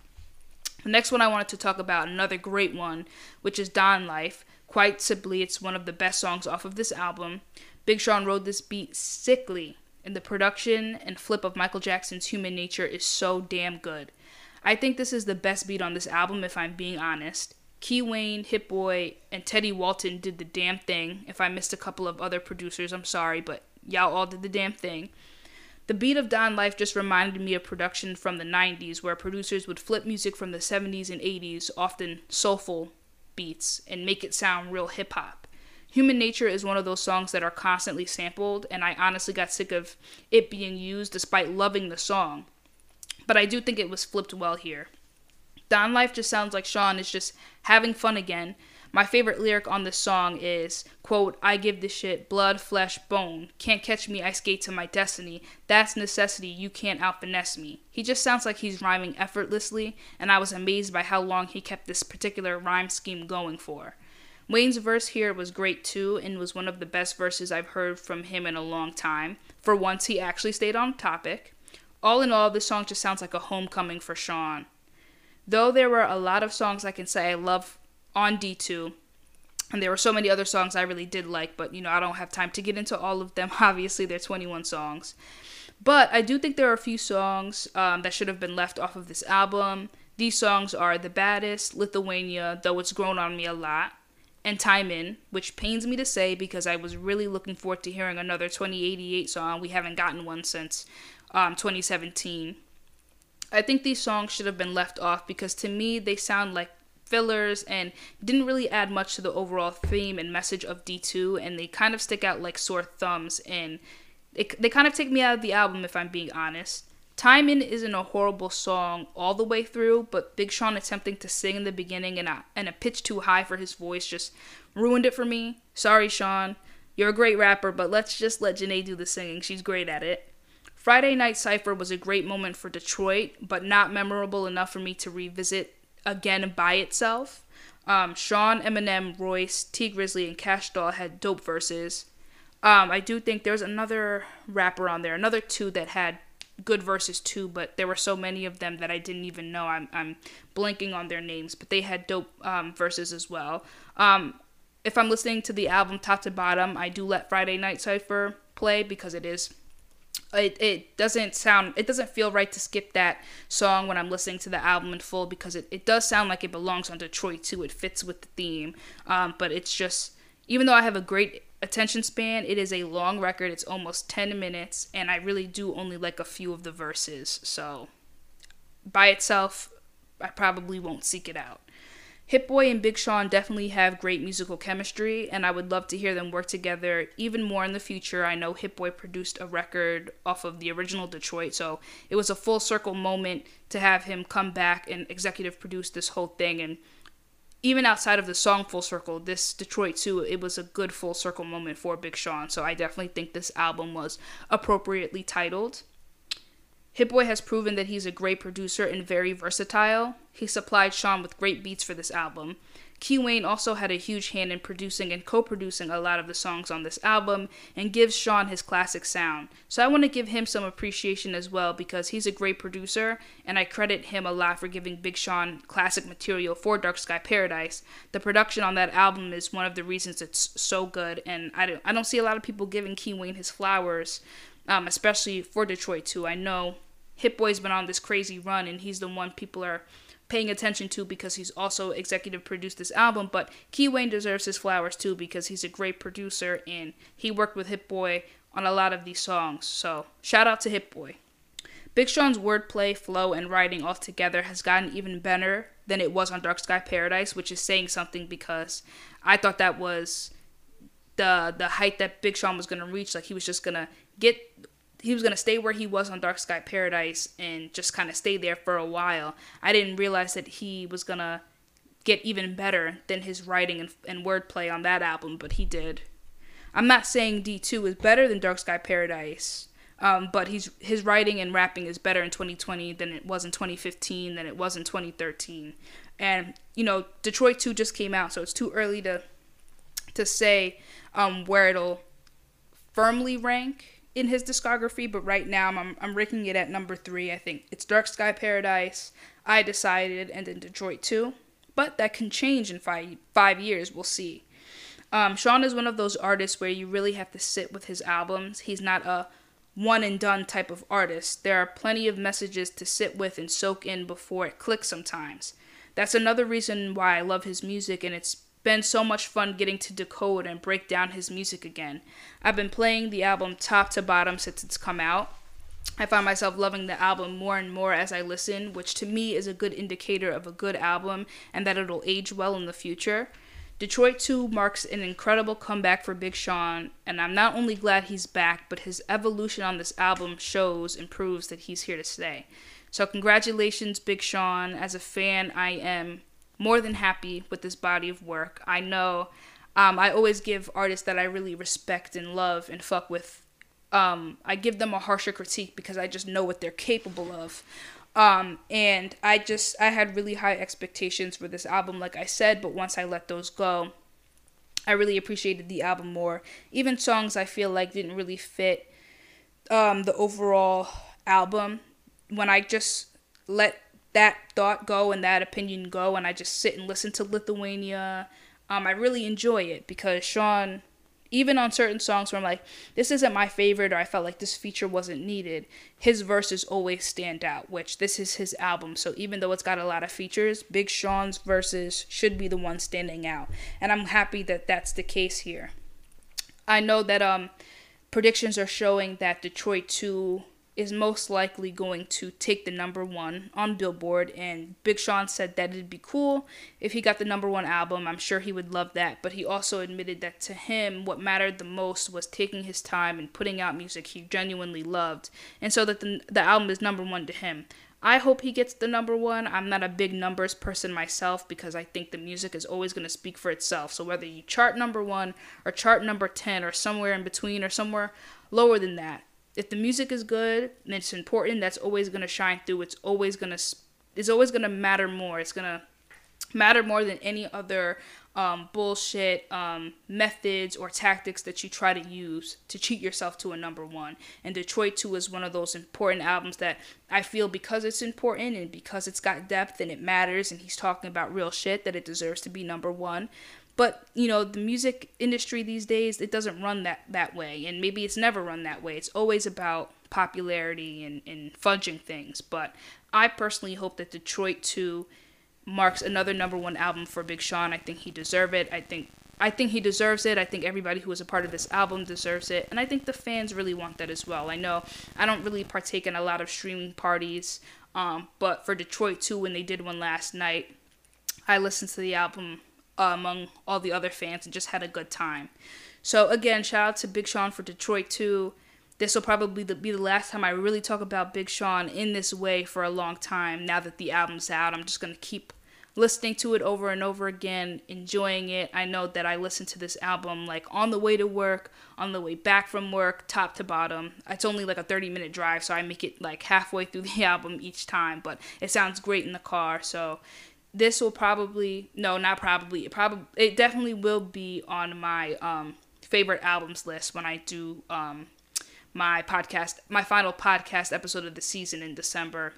The next one I wanted to talk about, another great one, which is Don Life. Quite simply, it's one of the best songs off of this album. Big Sean wrote this beat sickly, and the production and flip of Michael Jackson's Human Nature is so damn good. I think this is the best beat on this album, if I'm being honest. Key Wane, Hit Boy, and Teddy Walton did the damn thing. If I missed a couple of other producers, I'm sorry, but y'all all did the damn thing. The beat of Don Life just reminded me of production from the 90s, where producers would flip music from the 70s and 80s, often soulful beats, and make it sound real hip hop. Human Nature is one of those songs that are constantly sampled, and I honestly got sick of it being used despite loving the song. But I do think it was flipped well here. Don Life just sounds like Sean is just having fun again, my favorite lyric on this song is, quote, I give this shit blood, flesh, bone. Can't catch me, I skate to my destiny. That's necessity, you can't out finesse me. He just sounds like he's rhyming effortlessly, and I was amazed by how long he kept this particular rhyme scheme going for. Wayne's verse here was great too, and was one of the best verses I've heard from him in a long time. For once, he actually stayed on topic. All in all, this song just sounds like a homecoming for Sean. Though there were a lot of songs I can say I love on D2. And there were so many other songs I really did like, but you know, I don't have time to get into all of them. Obviously, they're 21 songs. But I do think there are a few songs um, that should have been left off of this album. These songs are The Baddest, Lithuania, though it's grown on me a lot, and Time In, which pains me to say because I was really looking forward to hearing another 2088 song. We haven't gotten one since um, 2017. I think these songs should have been left off because to me they sound like fillers and didn't really add much to the overall theme and message of D2 and they kind of stick out like sore thumbs and it, they kind of take me out of the album if I'm being honest. Time In isn't a horrible song all the way through, but Big Sean attempting to sing in the beginning and a, and a pitch too high for his voice just ruined it for me. Sorry, Sean. You're a great rapper, but let's just let Jhené do the singing. She's great at it. Friday Night Cypher was a great moment for Detroit, but not memorable enough for me to revisit again by itself. Um, Sean, Eminem, Royce, Tee Grizzley, and Kash Doll had dope verses. Um, I do think there's another rapper on there, another two that had good verses too, but there were so many of them that I didn't even know. I'm, I'm blanking on their names, but they had dope um, verses as well. Um, if I'm listening to the album top to bottom, I do let Friday Night Cypher play because it is it, it doesn't sound it doesn't feel right to skip that song when i'm listening to the album in full because it, it does sound like it belongs on detroit too. It fits with the theme. Um, but it's just even though i have a great attention span it is a long record. It's almost 10 minutes and i really do only like a few of the verses. So by itself i probably won't seek it out Hit Boy and Big Sean definitely have great musical chemistry, and I would love to hear them work together even more in the future. I know Hit Boy produced a record off of the original Detroit, so it was a full circle moment to have him come back and executive produce this whole thing. And even outside of the song Full Circle, this Detroit 2, it was a good full circle moment for Big Sean, so I definitely think this album was appropriately titled. Hit Boy has proven that he's a great producer and very versatile. He supplied Sean with great beats for this album. Key Wane also had a huge hand in producing and co producing a lot of the songs on this album and gives Sean his classic sound. So I want to give him some appreciation as well because he's a great producer and I credit him a lot for giving Big Sean classic material for Dark Sky Paradise. The production on that album is one of the reasons it's so good and I don't, I don't see a lot of people giving Key Wane his flowers um, especially for Detroit too. I know Hit Boy's been on this crazy run, and he's the one people are paying attention to because he's also executive produced this album. But Key Wane deserves his flowers too because he's a great producer and he worked with Hit Boy on a lot of these songs. So shout out to Hit Boy. Big Sean's wordplay, flow, and writing altogether has gotten even better than it was on Dark Sky Paradise, which is saying something because I thought that was the the height that Big Sean was gonna reach. Like he was just gonna get he was gonna stay where he was on Dark Sky Paradise and just kind of stay there for a while. I didn't realize that he was gonna get even better than his writing and, and wordplay on that album, but he did. I'm not saying D2 is better than Dark Sky Paradise, um, but he's his writing and rapping is better in 2020 than it was in 2015 than it was in 2013. And you know, Detroit 2 just came out, so it's too early to to say um, where it'll firmly rank in his discography, but right now I'm, I'm ranking it at number three. I think it's Dark Sky Paradise, I Decided, and then Detroit 2. But that can change in five, five years. We'll see. Um, Sean is one of those artists where you really have to sit with his albums. He's not a one and done type of artist. There are plenty of messages to sit with and soak in before it clicks sometimes. That's another reason why I love his music, and it's been so much fun getting to decode and break down his music again. I've been playing the album top to bottom since it's come out. I find myself loving the album more and more as I listen, which to me is a good indicator of a good album and that it'll age well in the future. Detroit 2 marks an incredible comeback for Big Sean, and I'm not only glad he's back, but his evolution on this album shows and proves that he's here to stay. So, congratulations, Big Sean. As a fan, I am more than happy with this body of work. I know um, I always give artists that I really respect and love and fuck with. Um, I give them a harsher critique because I just know what they're capable of. Um, and I just I had really high expectations for this album, like I said, but once I let those go, I really appreciated the album more. Even songs I feel like didn't really fit um, the overall album. When I just let that thought go and that opinion go, and I just sit and listen to Lithuania. Um, I really enjoy it because Sean, even on certain songs where I'm like, this isn't my favorite, or I felt like this feature wasn't needed, his verses always stand out, which this is his album. So even though it's got a lot of features, Big Sean's verses should be the one standing out. And I'm happy that that's the case here. I know that um, predictions are showing that Detroit 2 is most likely going to take the number one on Billboard. And Big Sean said that it'd be cool if he got the number one album. I'm sure he would love that. But he also admitted that to him, what mattered the most was taking his time and putting out music he genuinely loved. And so that the, the album is number one to him. I hope he gets the number one. I'm not a big numbers person myself because I think the music is always going to speak for itself. So whether you chart number one or chart number 10 or somewhere in between or somewhere lower than that, if the music is good and it's important, that's always gonna shine through. It's always gonna it's always gonna matter more. It's gonna matter more than any other um, bullshit um, methods or tactics that you try to use to cheat yourself to a number one. And Detroit 2 is one of those important albums that I feel because it's important and because it's got depth and it matters and he's talking about real shit that it deserves to be number one. But you know, the music industry these days it doesn't run that that way, and maybe it's never run that way. It's always about popularity and, and fudging things. But I personally hope that Detroit 2 marks another number one album for Big Sean. I think he deserves it. I think I think he deserves it. I think everybody who was a part of this album deserves it. And I think the fans really want that as well. I know I don't really partake in a lot of streaming parties, um, but for Detroit 2, when they did one last night, I listened to the album uh, among all the other fans and just had a good time. So again, shout out to Big Sean for Detroit too. This will probably be the last time I really talk about Big Sean in this way for a long time. Now that the album's out, I'm just gonna keep listening to it over and over again, enjoying it. I know that I listen to this album like on the way to work, on the way back from work, top to bottom. It's only like a 30 minute drive, so I make it like halfway through the album each time, but it sounds great in the car. So this will probably no, not probably. It probably it definitely will be on my um favorite albums list when I do um my podcast, my final podcast episode of the season in December.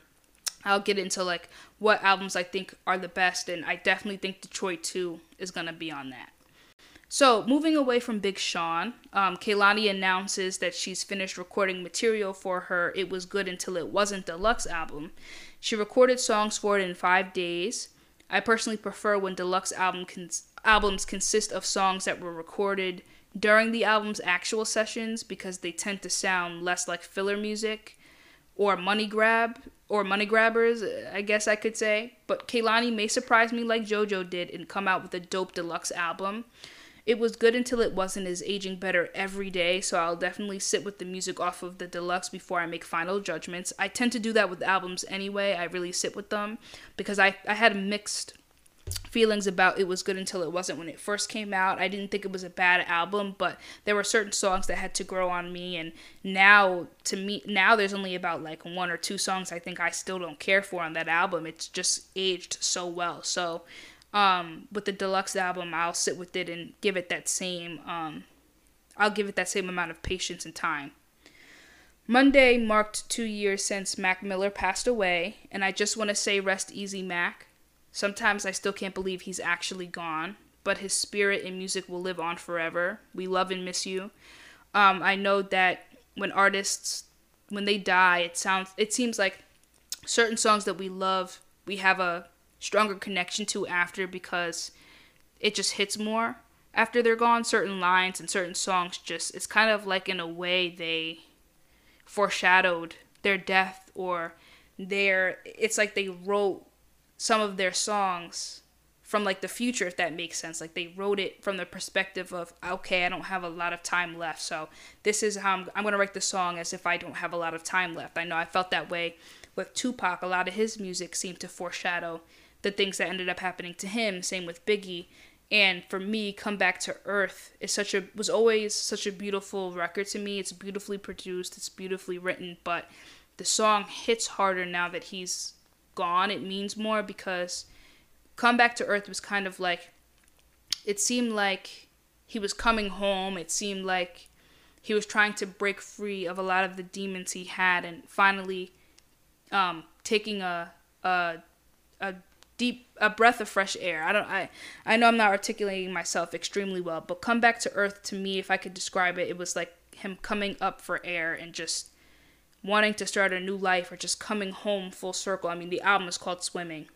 I'll get into like what albums I think are the best, and I definitely think Detroit 2 is gonna be on that. So, moving away from Big Sean, um, announces that she's finished recording material for her It Was Good Until It Wasn't deluxe album. She recorded songs for it in five days. I personally prefer when deluxe album cons- albums consist of songs that were recorded during the album's actual sessions because they tend to sound less like filler music or money grab or money grabbers, I guess I could say. But Kehlani may surprise me like JoJo did and come out with a dope deluxe album. It was good until it wasn't is aging better every day, so I'll definitely sit with the music off of the deluxe before I make final judgments. I tend to do that with albums anyway. I really sit with them because I, I had mixed feelings about it was good until it wasn't when it first came out. I didn't think it was a bad album, but there were certain songs that had to grow on me and now to me now there's only about like one or two songs I think I still don't care for on that album. It's just aged so well. So um, with the deluxe album, I'll sit with it and give it that same um, I'll give it that same amount of patience and time. Monday marked 2 years since Mac Miller passed away, and I just want to say rest easy Mac. Sometimes I still can't believe he's actually gone, but his spirit and music will live on forever. We love and miss you. Um, I know that when artists when they die, it sounds it seems like certain songs that we love, we have a stronger connection to after because it just hits more. After they're gone. Certain lines and certain songs just it's kind of like in a way they foreshadowed their death or their it's like they wrote some of their songs from like the future if that makes sense. Like they wrote it from the perspective of okay i don't have a lot of time left so this is how i'm, I'm going to write the song as if i don't have a lot of time left. I know i felt that way with tupac. A lot of his music seemed to foreshadow the things that ended up happening to him same with biggie. And for me come back to earth is such a was always such a beautiful record to me. It's beautifully produced it's beautifully written but the song hits harder now that he's gone, it means more because Come Back to Earth was kind of like it seemed like he was coming home. It seemed like he was trying to break free of a lot of the demons he had and finally um, taking a, a a deep a breath of fresh air. I don't I I know I'm not articulating myself extremely well, but come back to earth to me if I could describe it, it was like him coming up for air and just wanting to start a new life or just coming home full circle. I mean, the album is called Swimming.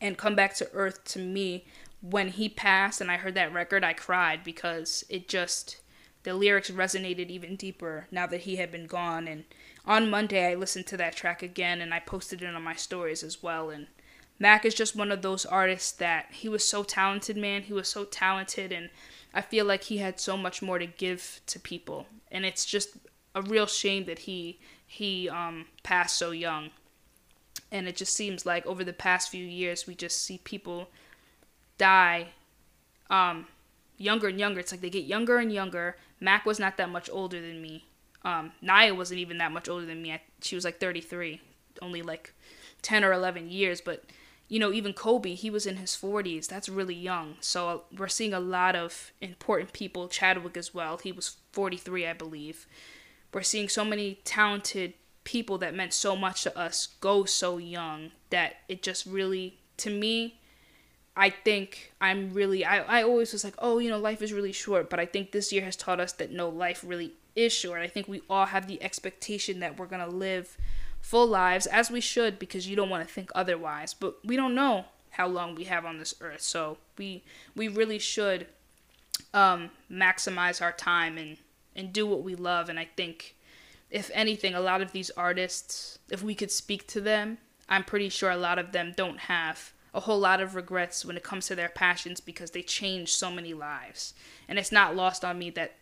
And Come Back to Earth to me, when he passed and I heard that record, I cried because it just, the lyrics resonated even deeper now that he had been gone. And on Monday, I listened to that track again and I posted it on my stories as well. And Mac is just one of those artists that he was so talented, man. He was so talented, and I feel like he had so much more to give to people. And it's just a real shame that he he um, passed so young. And it just seems like over the past few years, we just see people die um, younger and younger. It's like they get younger and younger. Mac was not that much older than me. Um, Naya wasn't even that much older than me. I, she was like 33, only like 10 or 11 years. But, you know, even Kobe, he was in his 40s. That's really young. So uh, we're seeing a lot of important people. Chadwick as well. He was 43, I believe we're seeing so many talented people that meant so much to us go so young that it just really to me I think I'm really I, I always was like, oh, you know, life is really short, but I think this year has taught us that no, life really is short. I think we all have the expectation that we're gonna live full lives as we should because you don't want to think otherwise. But we don't know how long we have on this earth. So we we really should um maximize our time and and do what we love. And I think, if anything, a lot of these artists, if we could speak to them, I'm pretty sure a lot of them don't have a whole lot of regrets when it comes to their passions because they changed so many lives. And it's not lost on me that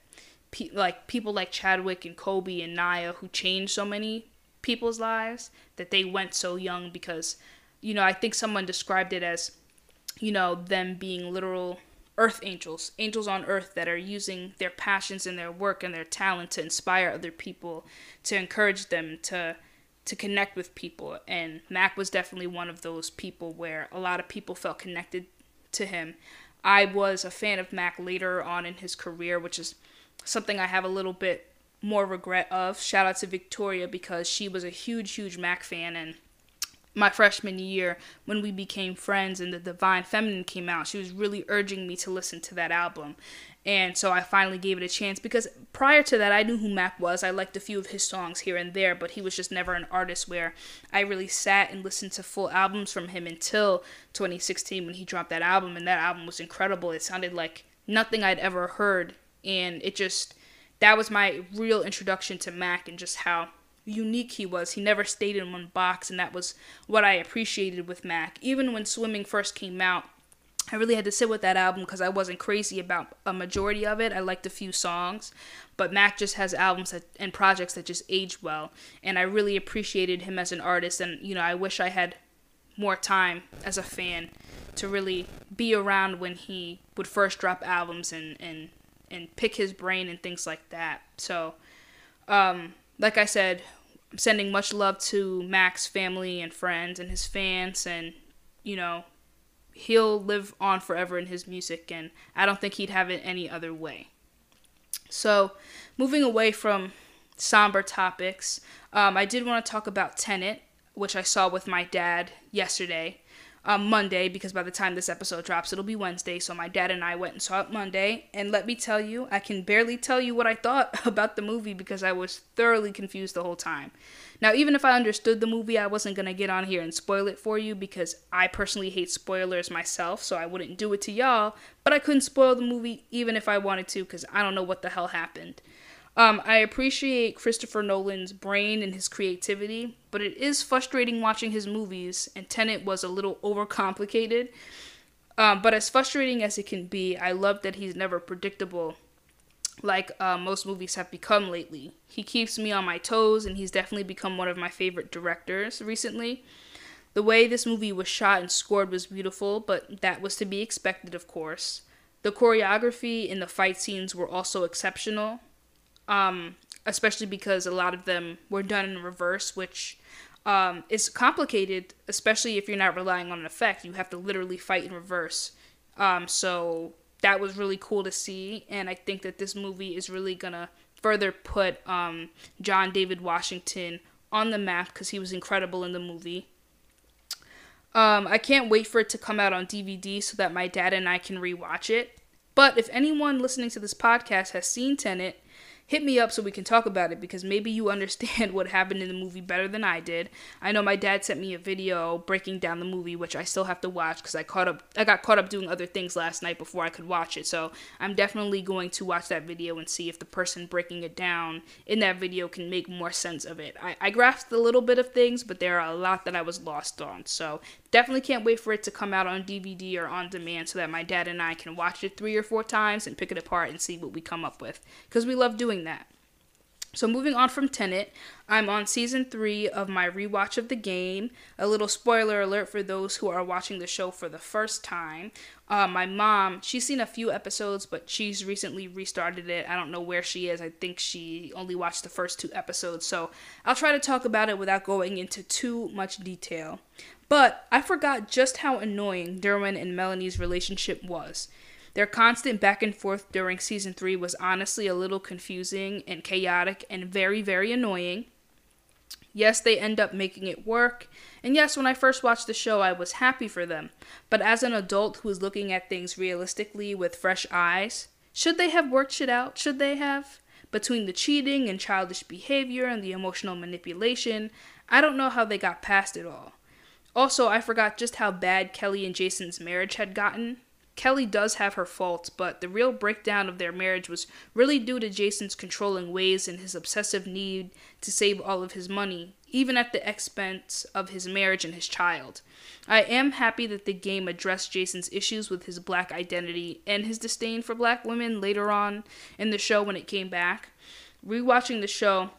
pe- like people like Chadwick and Kobe and Naya who changed so many people's lives that they went so young because you know, I think someone described it as you know, them being literal earth angels, angels on earth that are using their passions and their work and their talent to inspire other people, to encourage them to to connect with people. And Mac was definitely one of those people where a lot of people felt connected to him. I was a fan of Mac later on in his career, which is something I have a little bit more regret of. Shout out to Victoria because she was a huge, huge Mac fan. And my freshman year when we became friends and the divine feminine came out she was really urging me to listen to that album. And so i finally gave it a chance because prior to that i knew who mac was. I liked a few of his songs here and there but he was just never an artist where i really sat and listened to full albums from him until 2016 when he dropped that album. And that album was incredible. It sounded like nothing i'd ever heard. And it just that was my real introduction to mac and just how unique he was. He never stayed in one box, and that was what I appreciated with Mac. Even when Swimming first came out, I really had to sit with that album because I wasn't crazy about a majority of it. I liked a few songs, but Mac just has albums that, and projects that just age well, and I really appreciated him as an artist. And you know, I wish I had more time as a fan to really be around when he would first drop albums and and and pick his brain and things like that. So, um, like I said, I'm sending much love to Mac's family and friends and his fans, and you know, he'll live on forever in his music, and I don't think he'd have it any other way. So, moving away from somber topics, um, I did want to talk about Tenet, which I saw with my dad yesterday um, Monday because by the time this episode drops, it'll be Wednesday. So my dad and I went and saw it Monday. And let me tell you, I can barely tell you what I thought about the movie because I was thoroughly confused the whole time. Now, even if I understood the movie, I wasn't going to get on here and spoil it for you because I personally hate spoilers myself. So I wouldn't do it to y'all. But I couldn't spoil the movie even if I wanted to because I don't know what the hell happened. Um, I appreciate Christopher Nolan's brain and his creativity, but it is frustrating watching his movies, and Tenet was a little overcomplicated. Um, but as frustrating as it can be, I love that he's never predictable like uh, most movies have become lately. He keeps me on my toes, and he's definitely become one of my favorite directors recently. The way this movie was shot and scored was beautiful, but that was to be expected, of course. The choreography and the fight scenes were also exceptional um, especially because a lot of them were done in reverse, which um, is complicated, especially if you're not relying on an effect. You have to literally fight in reverse. Um, so that was really cool to see, and I think that this movie is really gonna further put um, John David Washington on the map because he was incredible in the movie. Um, I can't wait for it to come out on DVD so that my dad and I can rewatch it. But if anyone listening to this podcast has seen Tenet hit me up so we can talk about it because maybe you understand what happened in the movie better than I did. I know my dad sent me a video breaking down the movie, which I still have to watch because I caught up. I got caught up doing other things last night before I could watch it. So I'm definitely going to watch that video and see if the person breaking it down in that video can make more sense of it. I, I grasped a little bit of things, but there are a lot that I was lost on. So definitely can't wait for it to come out on DVD or on demand so that my dad and I can watch it three or four times and pick it apart and see what we come up with because we love doing that. So moving on from Tenet, I'm on season three of my rewatch of the game. A little spoiler alert for those who are watching the show for the first time. Uh, my mom, she's seen a few episodes, but she's recently restarted it. I don't know where she is. I think she only watched the first two episodes. So I'll try to talk about it without going into too much detail. But I forgot just how annoying Derwin and Melanie's relationship was. Their constant back and forth during season 3 was honestly a little confusing and chaotic and very, very annoying. Yes, they end up making it work. And yes, when I first watched the show, I was happy for them. But as an adult who is looking at things realistically with fresh eyes, should they have worked shit out? Should they have? Between the cheating and childish behavior and the emotional manipulation, I don't know how they got past it all. Also, I forgot just how bad Kelly and Jason's marriage had gotten. Kelly does have her faults, but the real breakdown of their marriage was really due to Jason's controlling ways and his obsessive need to save all of his money, even at the expense of his marriage and his child. I am happy that the game addressed Jason's issues with his black identity and his disdain for black women later on in the show when it came back. Rewatching the show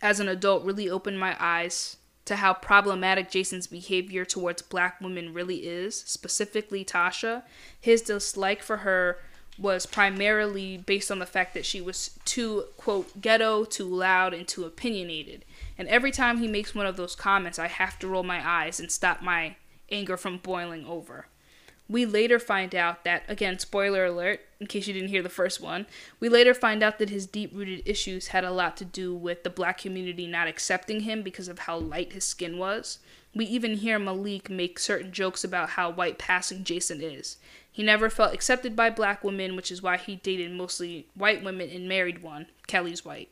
as an adult really opened my eyes to how problematic Jason's behavior towards black women really is, specifically Tasha. His dislike for her was primarily based on the fact that she was too, quote, ghetto, too loud, and too opinionated. And every time he makes one of those comments, I have to roll my eyes and stop my anger from boiling over. We later find out that, again, spoiler alert, in case you didn't hear the first one, we later find out that his deep rooted issues had a lot to do with the black community not accepting him because of how light his skin was. We even hear Malik make certain jokes about how white passing Jason is. He never felt accepted by black women, which is why he dated mostly white women and married one. Kelly's white.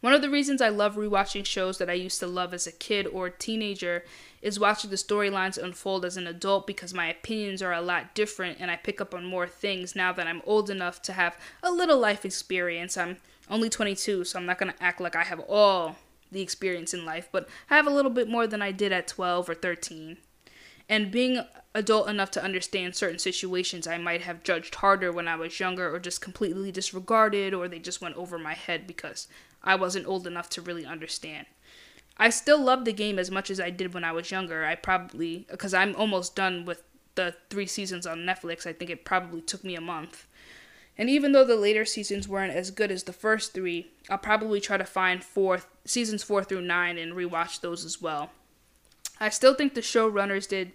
One of the reasons I love rewatching shows that I used to love as a kid or teenager is watching the storylines unfold as an adult because my opinions are a lot different and I pick up on more things now that I'm old enough to have a little life experience. I'm only 22, so I'm not going to act like I have all the experience in life, but I have a little bit more than I did at 12 or 13. And being adult enough to understand certain situations I might have judged harder when I was younger or just completely disregarded or they just went over my head because I wasn't old enough to really understand. I still love the game as much as I did when I was younger. I probably, because I'm almost done with the three seasons on Netflix, I think it probably took me a month. And even though the later seasons weren't as good as the first three, I'll probably try to find four seasons four through nine and rewatch those as well. I still think the showrunners did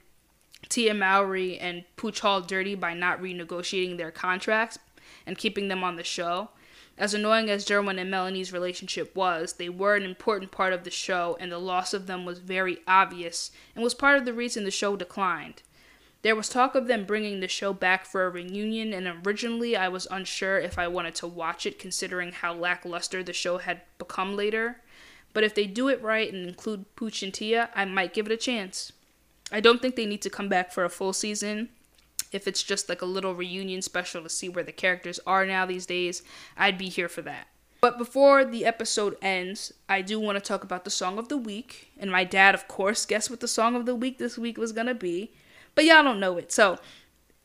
Tia Mowry and Pooch Hall dirty by not renegotiating their contracts and keeping them on the show. As annoying as Derwin and Melanie's relationship was, they were an important part of the show, and the loss of them was very obvious and was part of the reason the show declined. There was talk of them bringing the show back for a reunion, and originally I was unsure if I wanted to watch it considering how lackluster the show had become later. But if they do it right and include Pooch and Tia, I might give it a chance. I don't think they need to come back for a full season, if it's just like a little reunion special to see where the characters are now these days, I'd be here for that. But before the episode ends, I do want to talk about the song of the week. And my dad, of course, guessed what the song of the week this week was going to be. But y'all don't know it. So,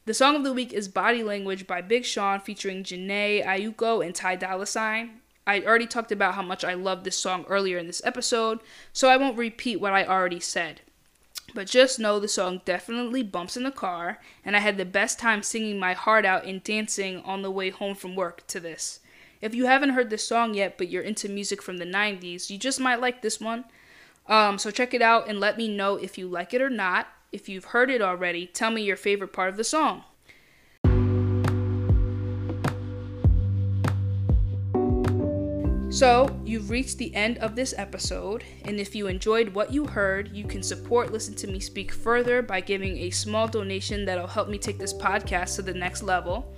the song of the week is Body Language by Big Sean featuring Jhené Aiko and Ty Dolla $ign. I already talked about how much I love this song earlier in this episode, so I won't repeat what I already said. But just know the song definitely bumps in the car, and I had the best time singing my heart out and dancing on the way home from work to this. If you haven't heard this song yet, but you're into music from the 90s, you just might like this one. Um, so check it out and let me know if you like it or not. If you've heard it already, tell me your favorite part of the song. So, you've reached the end of this episode, and if you enjoyed what you heard, you can support Listen to Me Speak further by giving a small donation that'll help me take this podcast to the next level.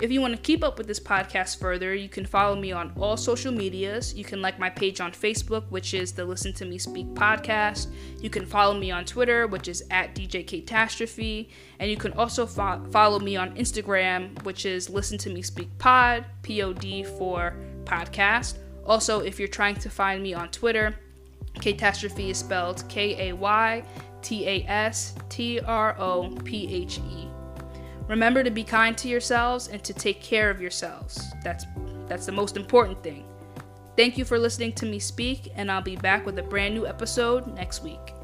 If you want to keep up with this podcast further, you can follow me on all social medias. You can like my page on Facebook, which is the Listen to Me Speak podcast. You can follow me on Twitter, which is at DJ Kaytastrophe. And you can also fo- follow me on Instagram, which is Listen to Me Speak Pod, P O D for podcast. Also, if you're trying to find me on Twitter, Kaytastrophe is spelled K A Y T A S T R O P H E. Remember to be kind to yourselves and to take care of yourselves. That's that's the most important thing. Thank you for listening to me speak, and I'll be back with a brand new episode next week.